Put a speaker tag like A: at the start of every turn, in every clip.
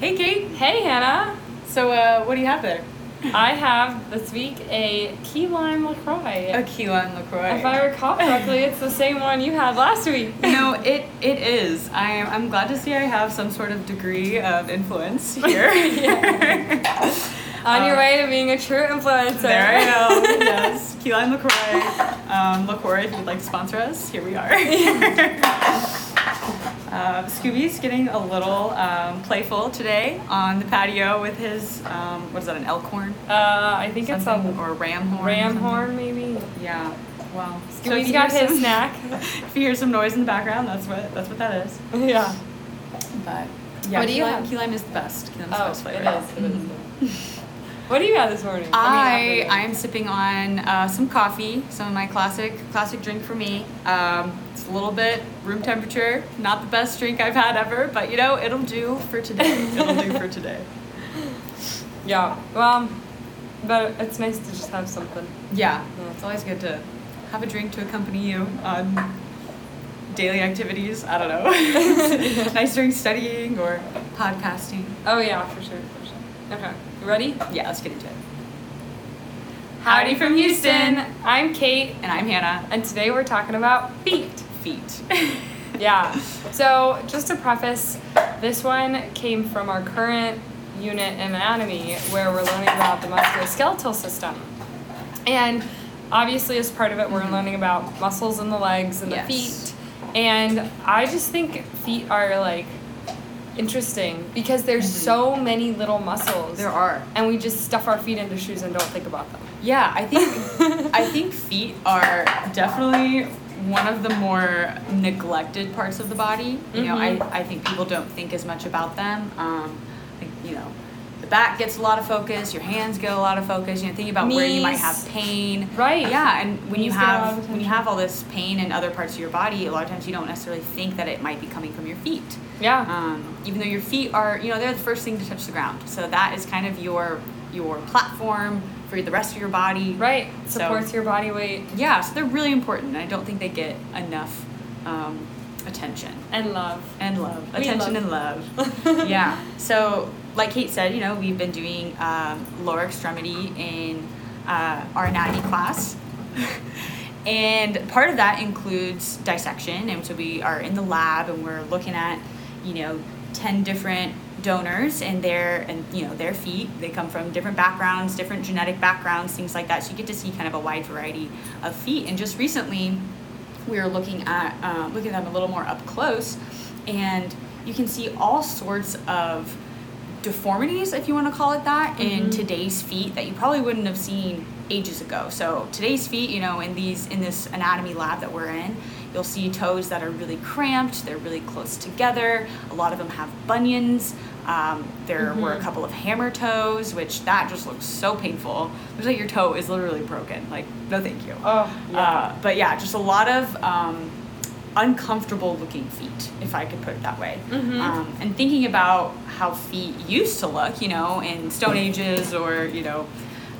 A: Hey, Kate.
B: Hey, Hannah.
A: So, uh, what do you have there?
B: I have this week a key lime LaCroix.
A: A key lime LaCroix.
B: If I recall correctly, it's the same one you had last week.
A: No, it it is. I'm I'm glad to see I have some sort of degree of influence here.
B: On your
A: Uh,
B: way to being a true influencer.
A: There I am. yes, key lime LaCroix. Um, LaCroix, if you'd like to sponsor us, here we are. Uh, Scooby's getting a little um, playful today on the patio with his um, what is that? An elk horn?
B: Uh, I think it's
A: Something?
B: a
A: or a ram horn?
B: ram horn, maybe.
A: Yeah. Well, so if
B: Scooby's
A: you
B: got his
A: some-
B: snack.
A: if you hear some noise in the background, that's what that's what that is.
B: yeah.
A: But yeah,
B: What do
A: key
B: you
A: lime,
B: have?
A: key lime is the best. Key lime's the
B: Oh,
A: best flavor.
B: is. It is. What do you have this morning?
A: I I am sipping on uh, some coffee, some of my classic classic drink for me. Um, it's a little bit room temperature, not the best drink I've had ever, but you know it'll do for today. it'll do for today.
B: Yeah. Well, but it's nice to just have something.
A: Yeah, it's always good to have a drink to accompany you on daily activities. I don't know, nice during studying or podcasting.
B: Oh yeah, for sure, for sure. Okay. You ready?
A: Yeah, let's get into it.
B: Howdy from Houston. I'm Kate,
A: And I'm Hannah.
B: and today we're talking about feet.
A: Feet.
B: Yeah. So, just to preface, this one came from our current unit in anatomy where we're learning about the musculoskeletal system. And obviously, as part of it, we're mm-hmm. learning about muscles in the legs and the
A: Yes.
B: feet. And I just think feet are like interesting because there's
A: Mhm.
B: so many little muscles.
A: there are.
B: And we just stuff our feet into shoes and don't think about them.
A: Yeah, I think I think feet are definitely one of the more neglected parts of the body. You know, I,
B: Mhm.
A: I think people don't think as much about them. Um, like, you know, back gets a lot of focus, your hands get a lot of focus. You know, thinking about where you might have pain.
B: Right.
A: Yeah, and when you
B: Knees get a lot of
A: have when you have all this pain in other parts of your body, a lot of times you don't necessarily think that it might be coming from your feet.
B: Yeah.
A: Um, even though your feet are, you know, they're the first thing to touch the ground. So that is kind of your your platform for the rest of your body.
B: right.
A: So-
B: Supports your body weight
A: Yeah, so they're really important. and I don't think they get enough um, attention
B: and love.
A: and love.
B: We
A: attention
B: love-
A: and love. yeah. So, like Kate said, you know, we've been doing um, lower extremity in uh, our anatomy class. and part of that includes dissection. And so we are in the lab and we're looking at, you know, 10 different donors and their and you know their feet they come from different backgrounds different genetic backgrounds things like that so you get to see kind of a wide variety of feet and just recently we were looking at uh, looking at them a little more up close, and you can see all sorts of deformities, if you want to call it that, in
B: Mhm.
A: today's feet that you probably wouldn't have seen ages ago. So today's feet, you know, in these in this anatomy lab that we're in, you'll see toes that are really cramped. They're really close together. A lot of them have bunions. Um, there were a
B: Mhm.
A: couple of hammer toes, which that just looks so painful. Looks like your toe is literally broken. Like, no, thank you.
B: Oh,
A: Uh, but yeah, just a lot of um, uncomfortable looking feet, if I could put it that way.
B: Mhm.
A: Um, and thinking about how feet used to look, you know, in Stone Ages or, you know,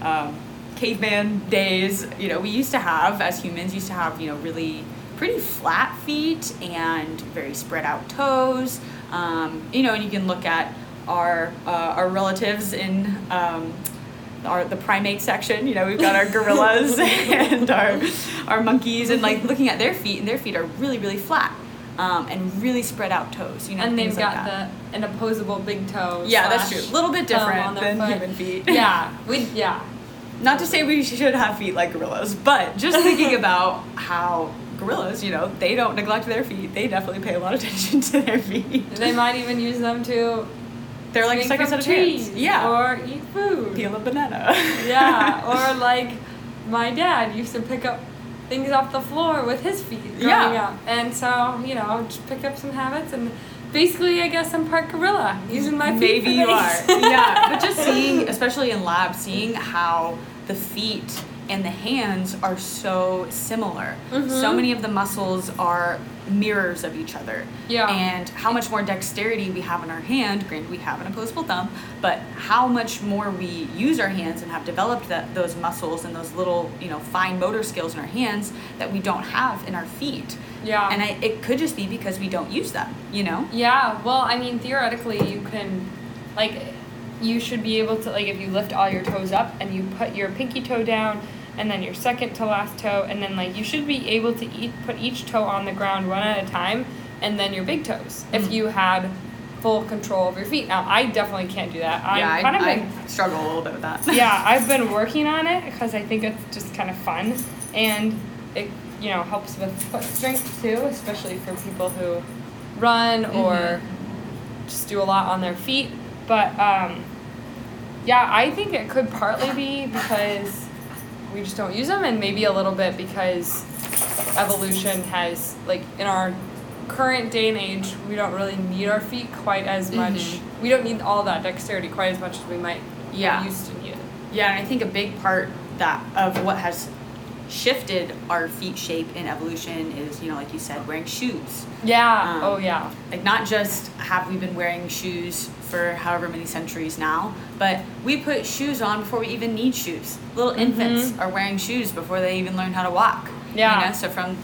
A: um, caveman days, you know, we used to have, as humans, used to have, you know, really pretty flat feet and very spread out toes. Um, you know, and you can look at our uh, our relatives in um, our the primate section. You know, we've got our gorillas and our our monkeys, and like looking at their feet, and their feet are really really flat um, and really spread out toes. You know,
B: and they've
A: like
B: got
A: that.
B: the an opposable big toe.
A: Yeah, that's true. A little bit different
B: on
A: than
B: foot.
A: human feet.
B: Yeah, we yeah.
A: Not to say we should have feet like gorillas, but just thinking about how gorillas, you know, they don't neglect their feet. They definitely pay a lot of attention to their feet.
B: They might even use them to
A: They're like a
B: swing
A: second set of
B: trees
A: hands. Yeah.
B: or eat food.
A: peel a banana.
B: yeah, or like my dad used to pick up things off the floor with his feet growing
A: Yeah.
B: up, and so you know, just picked up some habits and. Basically, I guess I'm part gorilla, using my feet.
A: Maybe
B: for
A: you are. yeah, but just seeing, especially in lab, seeing how the feet and the hands are so similar. So
B: Mhm.
A: many of the muscles are mirrors of each other.
B: Yeah.
A: And how much more dexterity we have in our hand, granted we have an opposable thumb, but how much more we use our hands and have developed that those muscles and those little, you know, fine motor skills in our hands that we don't have in our feet.
B: Yeah.
A: And I, it could just be because we don't use them, you know?
B: Yeah, well, I mean, theoretically, you can like you should be able to like if you lift all your toes up and you put your pinky toe down and then your second to last toe and then like you should be able to eat put each toe on the ground one at a time and then your big toes if
A: Mhm.
B: you had full control of your feet. Now I definitely can't do that. I'm
A: yeah, I,
B: kind of
A: I
B: been
A: struggle a little bit with that.
B: yeah, I've been working on it because I think it's just kind of fun and it you know helps with foot strength too, especially for people who run or
A: Mhm.
B: just do a lot on their feet. But um, yeah, I think it could partly be because we just don't use them, and maybe a little bit because evolution has like in our current day and age we don't really need our feet quite as much
A: Mhm.
B: we don't need all that dexterity quite as much as we might
A: Yeah.
B: used to need it
A: Yeah, and I think a big part that of what has shifted our feet shape in evolution is, you know, like you said, wearing shoes.
B: yeah
A: Um,
B: oh yeah
A: Like not just have we been wearing shoes for however many centuries now, but we put shoes on before we even need shoes. Little infants are wearing shoes before they even learn how to walk.
B: Mm-hmm. Yeah.
A: You know, so from,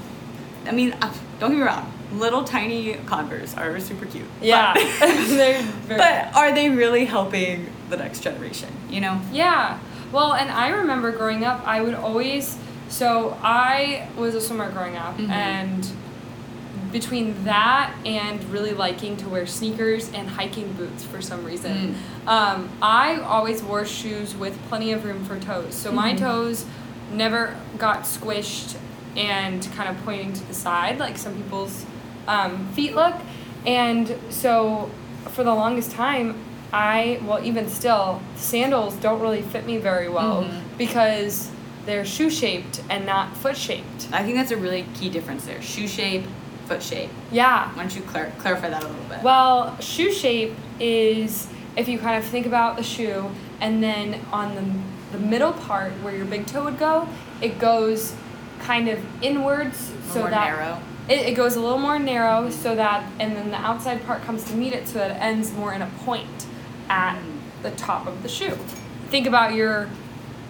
A: I mean, uh, don't get me wrong, little tiny Converse are super cute.
B: yeah
A: But,
B: They're very-
A: but are they really helping the next generation? You know?
B: Yeah. Well, and I remember growing up, I would always. So I was a swimmer growing up,
A: Mhm.
B: and between that and really liking to wear sneakers and hiking boots for some reason, um, I always wore shoes with plenty of room for toes. So my
A: Mhm.
B: toes never got squished and kind of pointing to the side like some people's um, feet look. And so for the longest time, I, well, even still, sandals don't really fit me very well
A: Mhm.
B: because they're shoe shaped and not foot shaped.
A: I think that's a really key difference there. Shoe shape, foot shape.
B: Yeah.
A: Why don't you clar- clarify that a little bit?
B: Well, shoe shape is if you kind of think about the shoe and then on the, the middle part where your big toe would go, it goes kind of inwards so
A: more
B: that
A: narrow.
B: It, it goes a little more narrow mm-hmm. so that and then the outside part comes to meet it so that it ends more in a point at mm-hmm. the top of the shoe. Think about your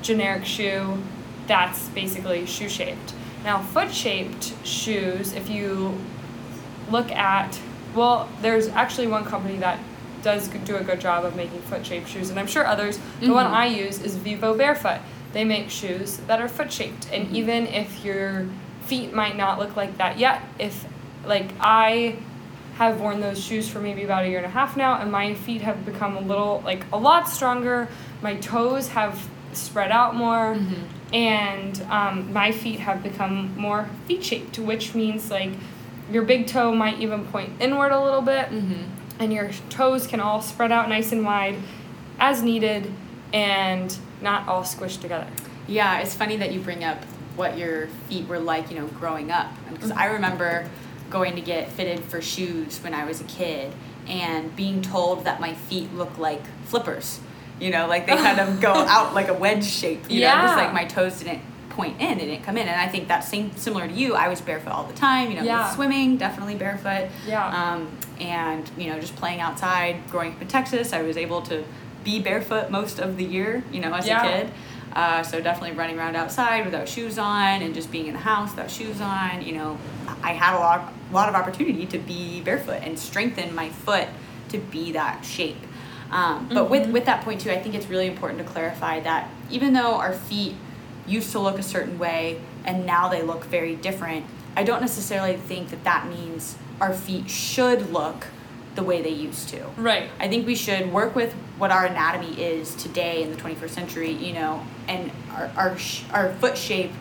B: generic shoe, that's basically shoe shaped. Now foot shaped shoes, if you look at well, there's actually one company that does do a good job of making foot shaped shoes and I'm sure others. The one
A: Mhm.
B: I use is Vivobarefoot. They make shoes that are foot shaped and
A: Mhm.
B: even if your feet might not look like that yet, if like I have worn those shoes for maybe about a year and a half now and my feet have become a little like a lot stronger. My toes have spread out more
A: Mhm.
B: And um, my feet have become more feet shaped, which means like your big toe might even point inward a little bit,
A: Mm-hmm.
B: and your toes can all spread out nice and wide as needed and not all squished together.
A: Yeah, it's funny that you bring up what your feet were like, you know, growing up. Because I remember going to get fitted for shoes when I was a kid and being told that my feet look like flippers. You know, like they kind of go out like a wedge shape. You know, just like my toes didn't point in, they didn't come in. And I think that's same similar to you. I was barefoot all the time. You know,
B: Yeah.
A: swimming, definitely barefoot.
B: Yeah.
A: Um, and you know, just playing outside. Growing up in Texas, I was able to be barefoot most of the year. You know, as
B: Yeah.
A: a kid. Uh, so definitely running around outside without shoes on and just being in the house without shoes on. You know, I had a lot, lot of opportunity to be barefoot and strengthen my foot to be that shape. Um, but with
B: Mhm.
A: with that point too, I think it's really important to clarify that even though our feet used to look a certain way and now they look very different, I don't necessarily think that that means our feet should look the way they used to.
B: Right.
A: I think we should work with what our anatomy is today in the 21st century, you know, and our our, sh- our foot shape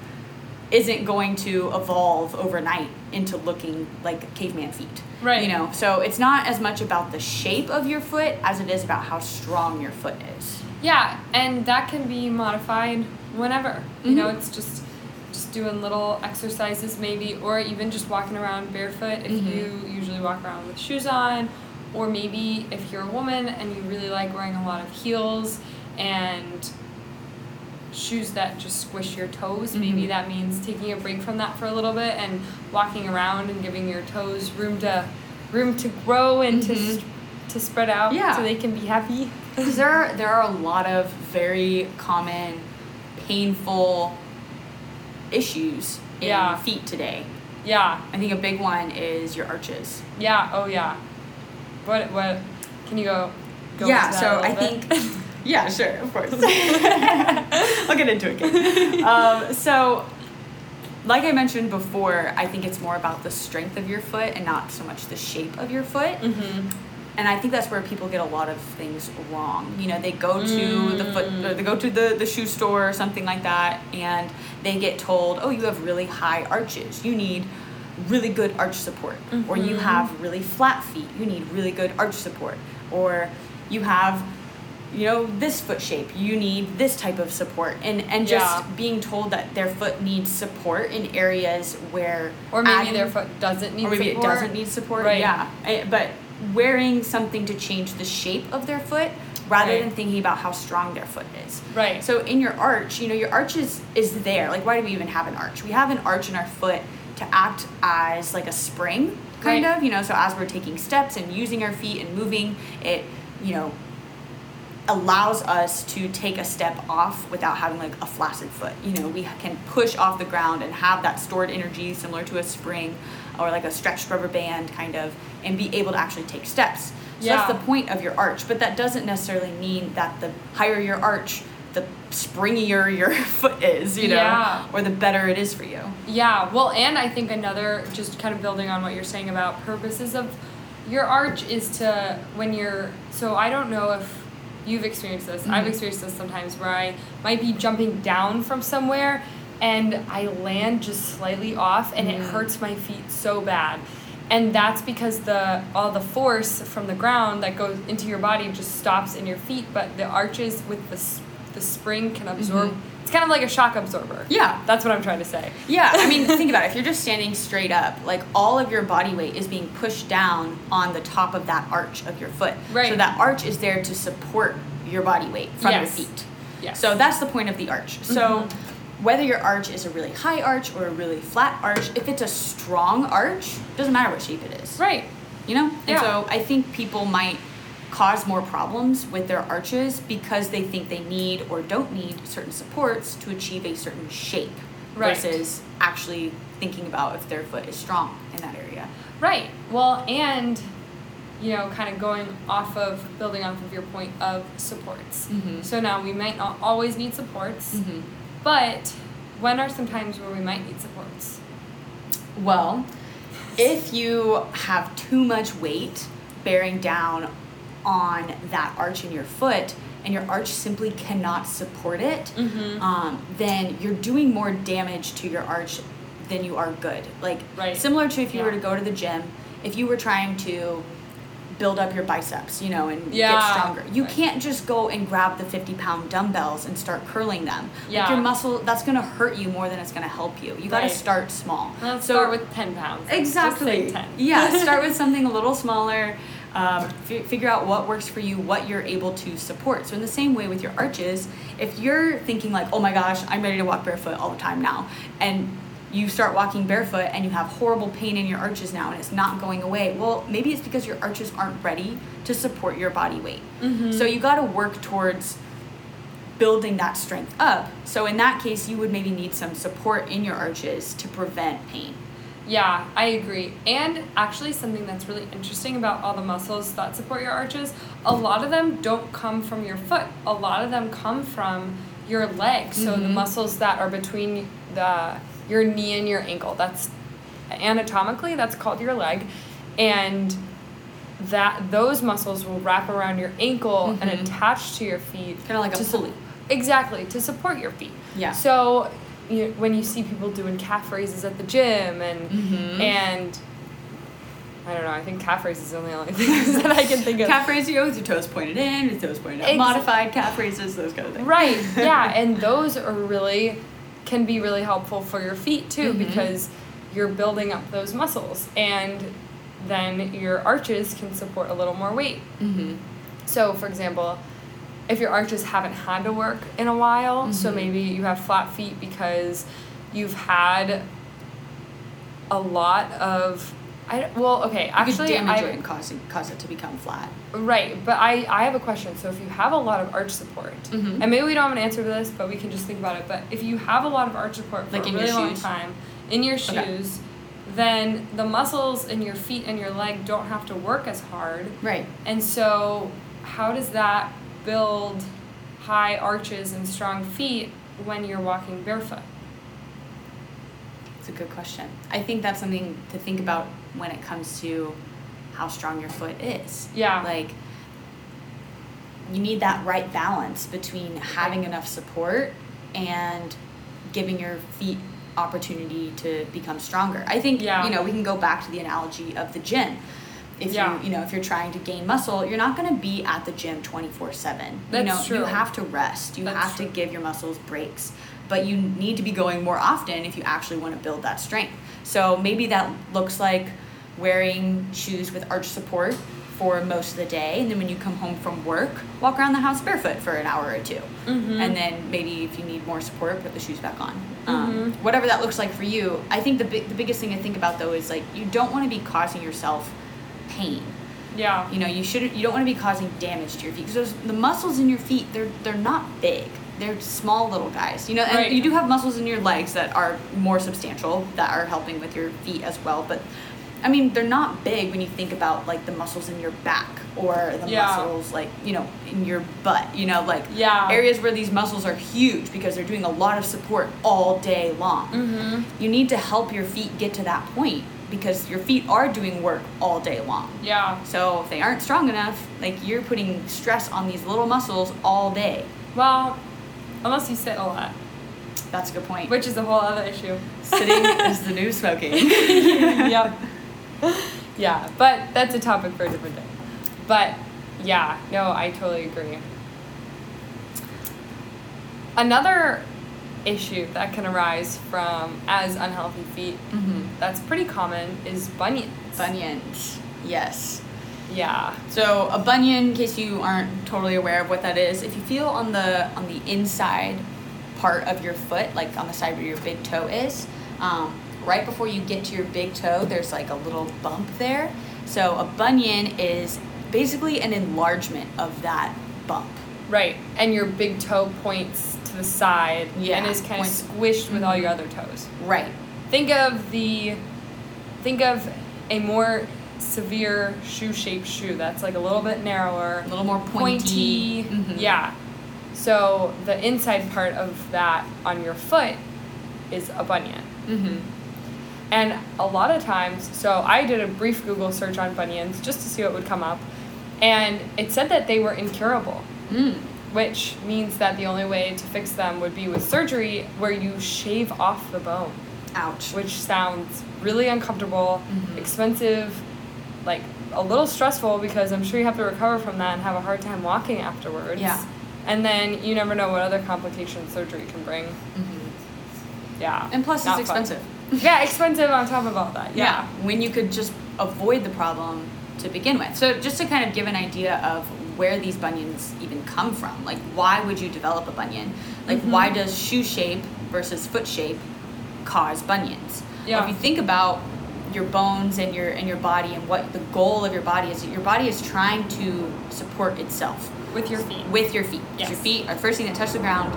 A: isn't going to evolve overnight into looking like caveman feet.
B: Right.
A: You know, so it's not as much about the shape of your foot as it is about how strong your foot is.
B: Yeah, and that can be modified whenever. You know,
A: Mhm.
B: it's just just doing little exercises maybe or even just walking around barefoot if
A: Mhm.
B: you usually walk around with shoes on or maybe if you're a woman and you really like wearing a lot of heels and shoes that just squish your toes maybe
A: Mhm.
B: that means taking a break from that for a little bit and walking around and giving your toes room to room to grow and to
A: Mhm.
B: s- to spread out
A: Yeah.
B: so they can be happy
A: Because there are, there are a lot of very common, painful issues in
B: Yeah.
A: feet today.
B: yeah
A: I think a big one is your arches.
B: Yeah. Oh, yeah. What? What? Can you go go
A: yeah, so I
B: bit?
A: think, yeah, sure, of course. I'll get into it. again. Um, so, like I mentioned before, I think it's more about the strength of your foot and not so much the shape of your foot.
B: Mhm.
A: And I think that's where people get a lot of things wrong. You know, they go to the foot,
B: Mm.
A: they go to the, the shoe store or something like that, and they get told, oh, you have really high arches. You need really good arch support. Or you
B: Mhm.
A: have really flat feet. You need really good arch support. Or you have, you know, this foot shape. You need this type of support. And, and just
B: Yeah.
A: being told that their foot needs support in areas where.
B: Or maybe
A: adding-
B: their foot doesn't need
A: or maybe
B: support.
A: it doesn't need support.
B: Right.
A: Yeah, I- but wearing something to change the shape of their foot rather
B: Right.
A: than thinking about how strong their foot is.
B: Right.
A: So in your arch, you know, your arch is, is there. Like, why do we even have an arch? We have an arch in our foot to act as like a spring, kind
B: Right.
A: of. You know, so as we're taking steps and using our feet and moving, it, you know, allows us to take a step off without having like a flaccid foot. You know, we can push off the ground and have that stored energy similar to a spring or like a stretched rubber band kind of and be able to actually take steps. So that's the point of your arch, but that doesn't necessarily mean that the higher your arch, the springier your foot is, you know,
B: Yeah.
A: or the better it is for you.
B: Yeah, well, and I think another, just kind of building on what you're saying about purposes of your arch is to, when you're, so I don't know if you've experienced this. I've
A: Mhm.
B: experienced this sometimes where I might be jumping down from somewhere and I land just slightly off and it
A: Mm.
B: hurts my feet so bad. And that's because the all the force from the ground that goes into your body just stops in your feet, but the arches with the the spring can absorb.
A: Mhm.
B: Kind of like a shock absorber.
A: Yeah.
B: That's what I'm trying to say.
A: Yeah, I mean, think about it. If you're just standing straight up, like all of your body weight is being pushed down on the top of that arch of your foot.
B: Right.
A: So that arch is there to support your body weight from your feet.
B: Yes.
A: So that's the point of the arch. So
B: Mhm.
A: whether your arch is a really high arch or a really flat arch, if it's a strong arch, doesn't matter what shape it is.
B: Right.
A: You know? And
B: Yeah.
A: so I think people might cause more problems with their arches because they think they need or don't need certain supports to achieve a certain shape
B: Right.
A: versus actually thinking about if their foot is strong in that area.
B: Right. Well, and you know, kind of going off of building off of your point of supports.
A: Mhm.
B: So now we might not always need supports,
A: Mm-hmm.
B: but when are some times where we might need supports?
A: Well, if you have too much weight bearing down on that arch in your foot and your arch simply cannot support it,
B: Mhm.
A: um, then you're doing more damage to your arch than you are good. Like
B: Right.
A: similar to if you were to go to the gym, if you were trying to build up your biceps, you know, and
B: Yeah.
A: get stronger. You
B: Right.
A: can't just go and grab the 50 pound dumbbells and start curling them. Like
B: Yeah.
A: your muscle, that's gonna hurt you more than it's gonna help you. You gotta
B: Right.
A: start small.
B: Let's
A: So-
B: start with ten pounds. Let's just
A: Exactly.
B: say ten.
A: yeah, start with something a little smaller. Um, fi- figure out what works for you, what you're able to support. So in the same way with your arches, if you're thinking like, "Oh my gosh, I'm ready to walk barefoot all the time now," and you start walking barefoot and you have horrible pain in your arches now and it's not going away. Well, maybe it's because your arches aren't ready to support your body weight.
B: Mhm.
A: So you got to work towards building that strength up. So in that case, you would maybe need some support in your arches to prevent pain.
B: Yeah, I agree. And actually, something that's really interesting about all the muscles that support your arches, a lot of them don't come from your foot. A lot of them come from your leg. So the
A: Mhm.
B: muscles that are between the your knee and your ankle. That's anatomically that's called your leg, and that those muscles will wrap around your ankle and
A: Mhm.
B: attach to your feet.
A: Kind of like a
B: to su-
A: pulley.
B: Exactly to support your feet.
A: Yeah.
B: So you when you see people doing calf raises at the gym and
A: Mhm.
B: and I don't know. I think calf raises are the only things that I can think of.
A: Calf raises, you with your toes pointed in, with toes pointed out.
B: Ex-
A: Modified calf raises, those kind of things.
B: Right. Yeah, and those are really can be really helpful for your feet too
A: Mhm.
B: because you're building up those muscles and then your arches can support a little more weight.
A: Mm-hmm.
B: So, for example, if your arches haven't had to work in a while, so
A: Mhm.
B: maybe you have flat feet because you've had a lot of I well, okay, actually
A: you could damage
B: I
A: it and cause it, cause it to become flat.
B: Right, but I, I have a question. So if you have a lot of arch support,
A: Mhm.
B: and maybe we don't have an answer to this, but we can just think about it. But if you have a lot of arch support for
A: Like
B: a
A: in your
B: really long time in your
A: Okay.
B: shoes, then the muscles in your feet and your leg don't have to work as hard,
A: Right.
B: and so how does that build high arches and strong feet when you're walking barefoot?
A: It's a good question. I think that's something to think about when it comes to how strong your foot is.
B: Yeah.
A: Like you need that right balance between having enough support and giving your feet opportunity to become stronger. I think
B: Yeah.
A: you know, we can go back to the analogy of the gym. If
B: Yeah.
A: you you know, if you're trying to gain muscle, you're not going to be at the gym 24/7. You
B: That's
A: know,
B: true.
A: you have to rest. You
B: That's
A: have
B: true.
A: to give your muscles breaks. But you need to be going more often if you actually want to build that strength. So maybe that looks like wearing shoes with arch support for most of the day and then when you come home from work walk around the house barefoot for an hour or 2
B: Mhm.
A: and then maybe if you need more support put the shoes back on
B: Mhm.
A: um, whatever that looks like for you i think the, big, the biggest thing to think about though is like you don't want to be causing yourself pain
B: Yeah.
A: you know you shouldn't you don't want to be causing damage to your feet because the muscles in your feet they're they're not big they're small little guys you know and
B: Right.
A: you do have muscles in your legs that are more substantial that are helping with your feet as well but i mean they're not big when you think about like the muscles in your back or the
B: Yeah.
A: muscles like you know in your butt you know like
B: Yeah.
A: areas where these muscles are huge because they're doing a lot of support all day long
B: Mm-hmm.
A: you need to help your feet get to that point because your feet are doing work all day long
B: Yeah.
A: so if they aren't strong enough, like you're putting stress on these little muscles all day.
B: Well, unless you sit a lot,
A: That's a good point.
B: which is a whole other issue.
A: Sitting is the new smoking.
B: yep. Yeah, but that's a topic for a different day. But yeah, no, I totally agree. Another issue that can arise from as unhealthy feet
A: hmm
B: that's pretty common is bunions.
A: Bunions. Yes.
B: Yeah.
A: So a bunion, in case you aren't totally aware of what that is, if you feel on the on the inside part of your foot, like on the side where your big toe is, um, right before you get to your big toe, there's like a little bump there. So a bunion is basically an enlargement of that bump.
B: Right. And your big toe points to the side
A: Yeah,
B: and is kind of squished with all your
A: Mhm.
B: other toes.
A: Right.
B: Think of the think of a more severe shoe-shaped shoe that's like a little bit narrower,
A: A little more pointy. Mhm.
B: Yeah. So the inside part of that on your foot is a bunion.
A: Mm-hmm.
B: And a lot of times, so I did a brief Google search on bunions just to see what would come up. And it said that they were incurable,
A: Mm.
B: Which means that the only way to fix them would be with surgery where you shave off the bone,
A: Ouch.
B: which sounds really uncomfortable,
A: Mhm.
B: expensive, like a little stressful because I'm sure you have to recover from that and have a hard time walking afterwards.
A: Yeah.
B: And then you never know what other complications surgery can bring.
A: Mm-hmm.
B: Yeah.
A: And plus,
B: not
A: it's
B: fun.
A: expensive.
B: yeah, expensive on top of all that. Yeah.
A: When you could just avoid the problem to begin with. So, just to kind of give an idea of where these bunions even come from, like why would you develop a bunion? Like,
B: Mhm.
A: why does shoe shape versus foot shape cause bunions? Well, if you think about your bones and your and your body and what the goal of your body is, your body is trying to support itself
B: With your feet.
A: with your feet. 'Cause Your feet are the first thing that touch the ground.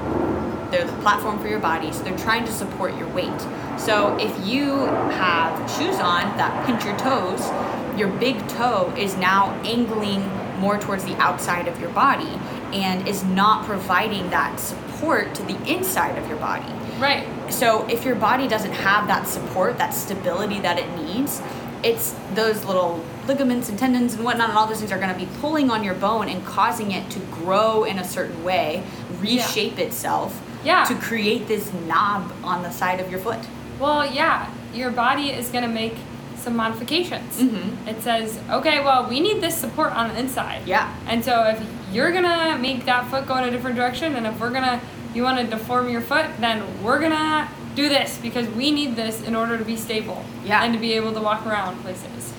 A: They're the platform for your body, so they're trying to support your weight. So if you have shoes on that pinch your toes, your big toe is now angling more towards the outside of your body and is not providing that support to the inside of your body.
B: Right.
A: So if your body doesn't have that support, that stability that it needs, it's those little ligaments and tendons and whatnot and all those things are going to be pulling on your bone and causing it to grow in a certain way, reshape itself
B: Yeah.
A: to create this knob on the side of your foot.
B: Well, yeah, your body is going to make some modifications.
A: Mhm.
B: It says, okay, well, we need this support on the inside.
A: Yeah.
B: And so if you're going to make that foot go in a different direction, and if we're going to, you want to deform your foot, then we're going to do this because we need this in order to be stable.
A: Yeah.
B: And to be able to walk around places.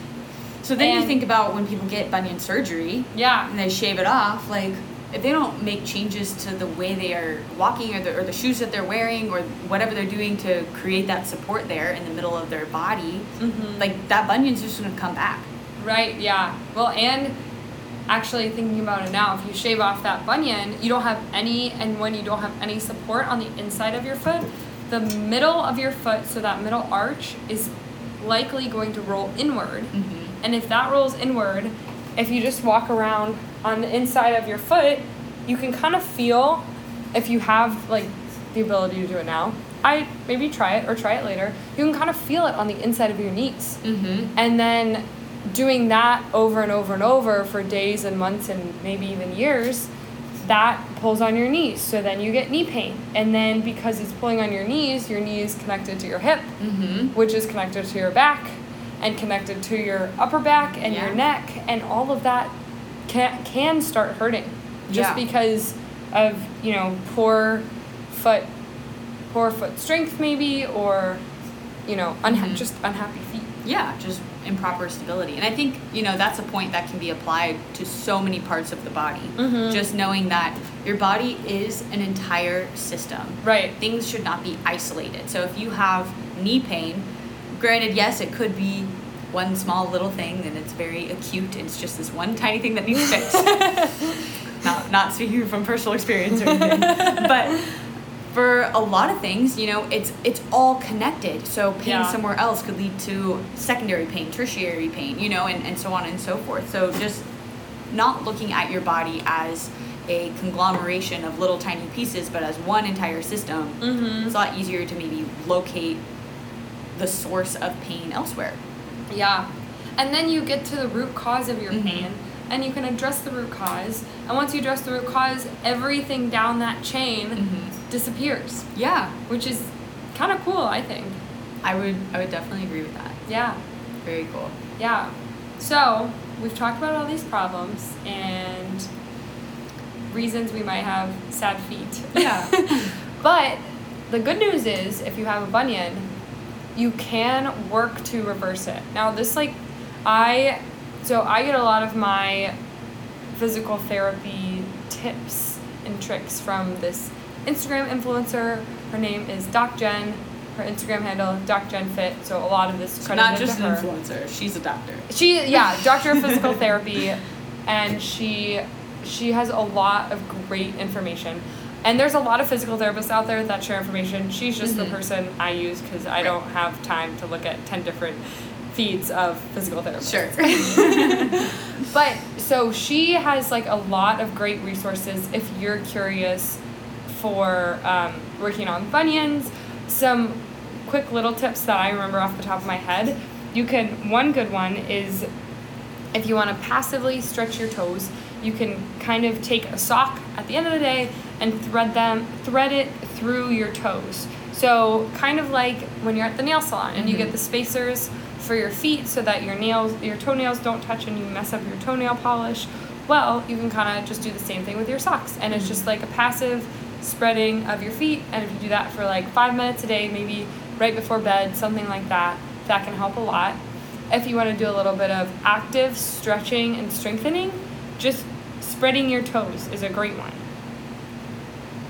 A: So then you think about when people get bunion surgery
B: Yeah.
A: and they shave it off, like if they don't make changes to the way they are walking or the, or the shoes that they're wearing or whatever they're doing to create that support there in the middle of their body,
B: Mhm.
A: like that bunion's just gonna come back.
B: Right, yeah. Well, and actually thinking about it now, if you shave off that bunion, you don't have any, and when you don't have any support on the inside of your foot, the middle of your foot, so that middle arch, is likely going to roll inward.
A: Mm-hmm.
B: And if that rolls inward, if you just walk around on the inside of your foot, you can kind of feel if you have like the ability to do it now. I maybe try it or try it later. You can kind of feel it on the inside of your knees.
A: Mm-hmm.
B: And then doing that over and over and over for days and months and maybe even years, that pulls on your knees. So then you get knee pain. And then because it's pulling on your knees, your knee is connected to your hip,
A: Mm-hmm.
B: which is connected to your back and connected to your upper back and
A: Yeah.
B: your neck. And all of that can, can start hurting just
A: Yeah.
B: because of, you know, poor foot, poor foot strength maybe, or, you know, unha-
A: Mhm.
B: just unhappy feet.
A: Yeah, just improper stability. And I think, you know, that's a point that can be applied to so many parts of the body.
B: Mhm.
A: Just knowing that your body is an entire system.
B: Right.
A: Things should not be isolated. So if you have knee pain, granted, yes, it could be one small little thing and it's very acute and it's just this one tiny thing that needs fixed. not not speaking from personal experience or anything. but for a lot of things, you know, it's it's all connected. So pain
B: Yeah.
A: somewhere else could lead to secondary pain, tertiary pain, you know, and, and so on and so forth. So just not looking at your body as a conglomeration of little tiny pieces, but as one entire system,
B: Mm-hmm.
A: it's a lot easier to maybe locate the source of pain elsewhere.
B: Yeah. And then you get to the root cause of your
A: Mhm.
B: pain and you can address the root cause. And once you address the root cause, everything down that chain
A: Mm-hmm.
B: disappears,
A: Yeah,
B: which is kind of cool, I think.
A: I would I would definitely agree with that.
B: Yeah.
A: Very cool.
B: Yeah. So, we've talked about all these problems and reasons we might have sad feet.
A: Yeah.
B: but the good news is if you have a bunion, you can work to reverse it. Now, this like I so I get a lot of my physical therapy tips and tricks from this Instagram influencer. Her name is Doc Jen. Her Instagram handle Doc Jen Fit. So a lot of this is
A: So not just an
B: her.
A: influencer, she's a doctor.
B: She yeah, doctor of physical therapy, and she she has a lot of great information. And there's a lot of physical therapists out there that share information. She's just the
A: Mhm.
B: person I use because I
A: Right.
B: don't have time to look at ten different feeds of physical therapists.
A: Sure.
B: But so she has like a lot of great resources if you're curious for um, working on bunions. Some quick little tips that I remember off the top of my head. You can, one good one is if you want to passively stretch your toes, you can kind of take a sock at the end of the day and thread them, thread it through your toes. So kind of like when you're at the nail salon and you
A: Mhm.
B: get the spacers for your feet so that your nails, your toenails don't touch and you mess up your toenail polish. Well, you can kind of just do the same thing with your socks, and it's just like a passive spreading of your feet. And if you do that for like five minutes a day, maybe right before bed, something like that, that can help a lot. If you want to do a little bit of active stretching and strengthening, just spreading your toes is a great one.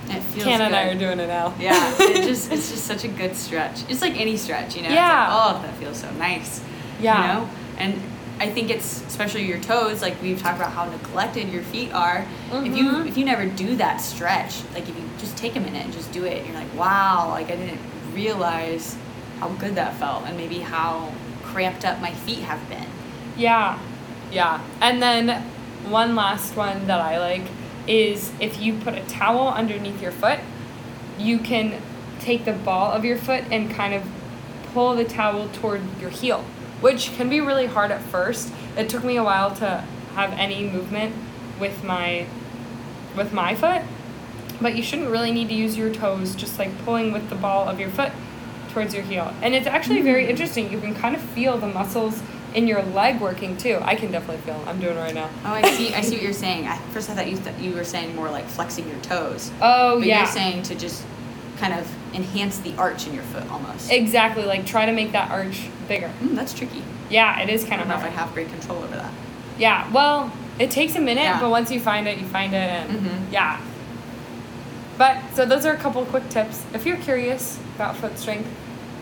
A: It feels
B: Kate and I are doing it now.
A: Yeah, it just it's just such a good stretch. It's like any stretch, you know. It's
B: Yeah.
A: like, oh, that feels so nice.
B: Yeah.
A: You know, and I think it's especially your toes. Like we've talked about how neglected your feet are. If you
B: Mhm.
A: if you never do that stretch, like if you just take a minute and just do it, you're like, wow, like I didn't realize how good that felt, and maybe how cramped up my feet have been.
B: Yeah, yeah. And then one last one that I like is if you put a towel underneath your foot, you can take the ball of your foot and kind of pull the towel toward your heel, which can be really hard at first. It took me a while to have any movement with my with my foot, but you shouldn't really need to use your toes, just like pulling with the ball of your foot towards your heel. And it's actually very mm. interesting. You can kind of feel the muscles in your leg working too. I can definitely feel. 'em. I'm doing it right now.
A: Oh, I see. I see what you're saying. At first, I thought you th- you were saying more like flexing your toes.
B: Oh
A: but
B: yeah.
A: you're saying to just kind of enhance the arch in your foot almost.
B: exactly. Like try to make that arch bigger.
A: Mm, that's tricky.
B: Yeah, it is
A: I
B: kind
A: don't
B: of
A: know if I have great control over that.
B: Yeah. Well, it takes a minute,
A: Yeah.
B: but once you find it, you find it, and
A: Mhm.
B: yeah. But so those are a couple quick tips. If you're curious about foot strength,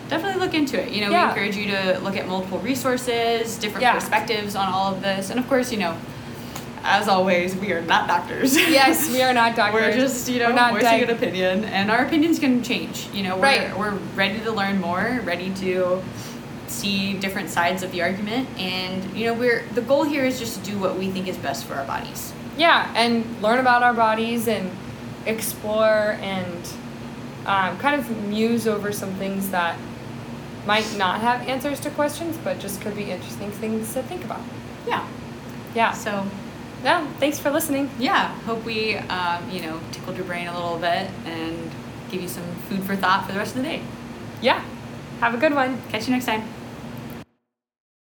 A: Definitely look into it. You know,
B: Yeah.
A: we encourage you to look at multiple resources, different
B: Yeah.
A: perspectives on all of this, and of course, you know, as always, we are not doctors.
B: yes, we are not doctors.
A: We're just, you know,
B: We're not
A: voicing an opinion, and our opinions can change. You know, we're,
B: Right.
A: we're ready to learn more, ready to see different sides of the argument, and you know, we're the goal here is just to do what we think is best for our bodies.
B: Yeah, and learn about our bodies and explore and um, kind of muse over some things that might not have answers to questions, but just could be interesting things to think about.
A: Yeah.
B: Yeah.
A: So
B: Yeah. Thanks for listening.
A: yeah, hope we um, you know tickled your brain a little bit and give you some food for thought for the rest of the day.
B: Yeah. Have a good one.
A: Catch you next time.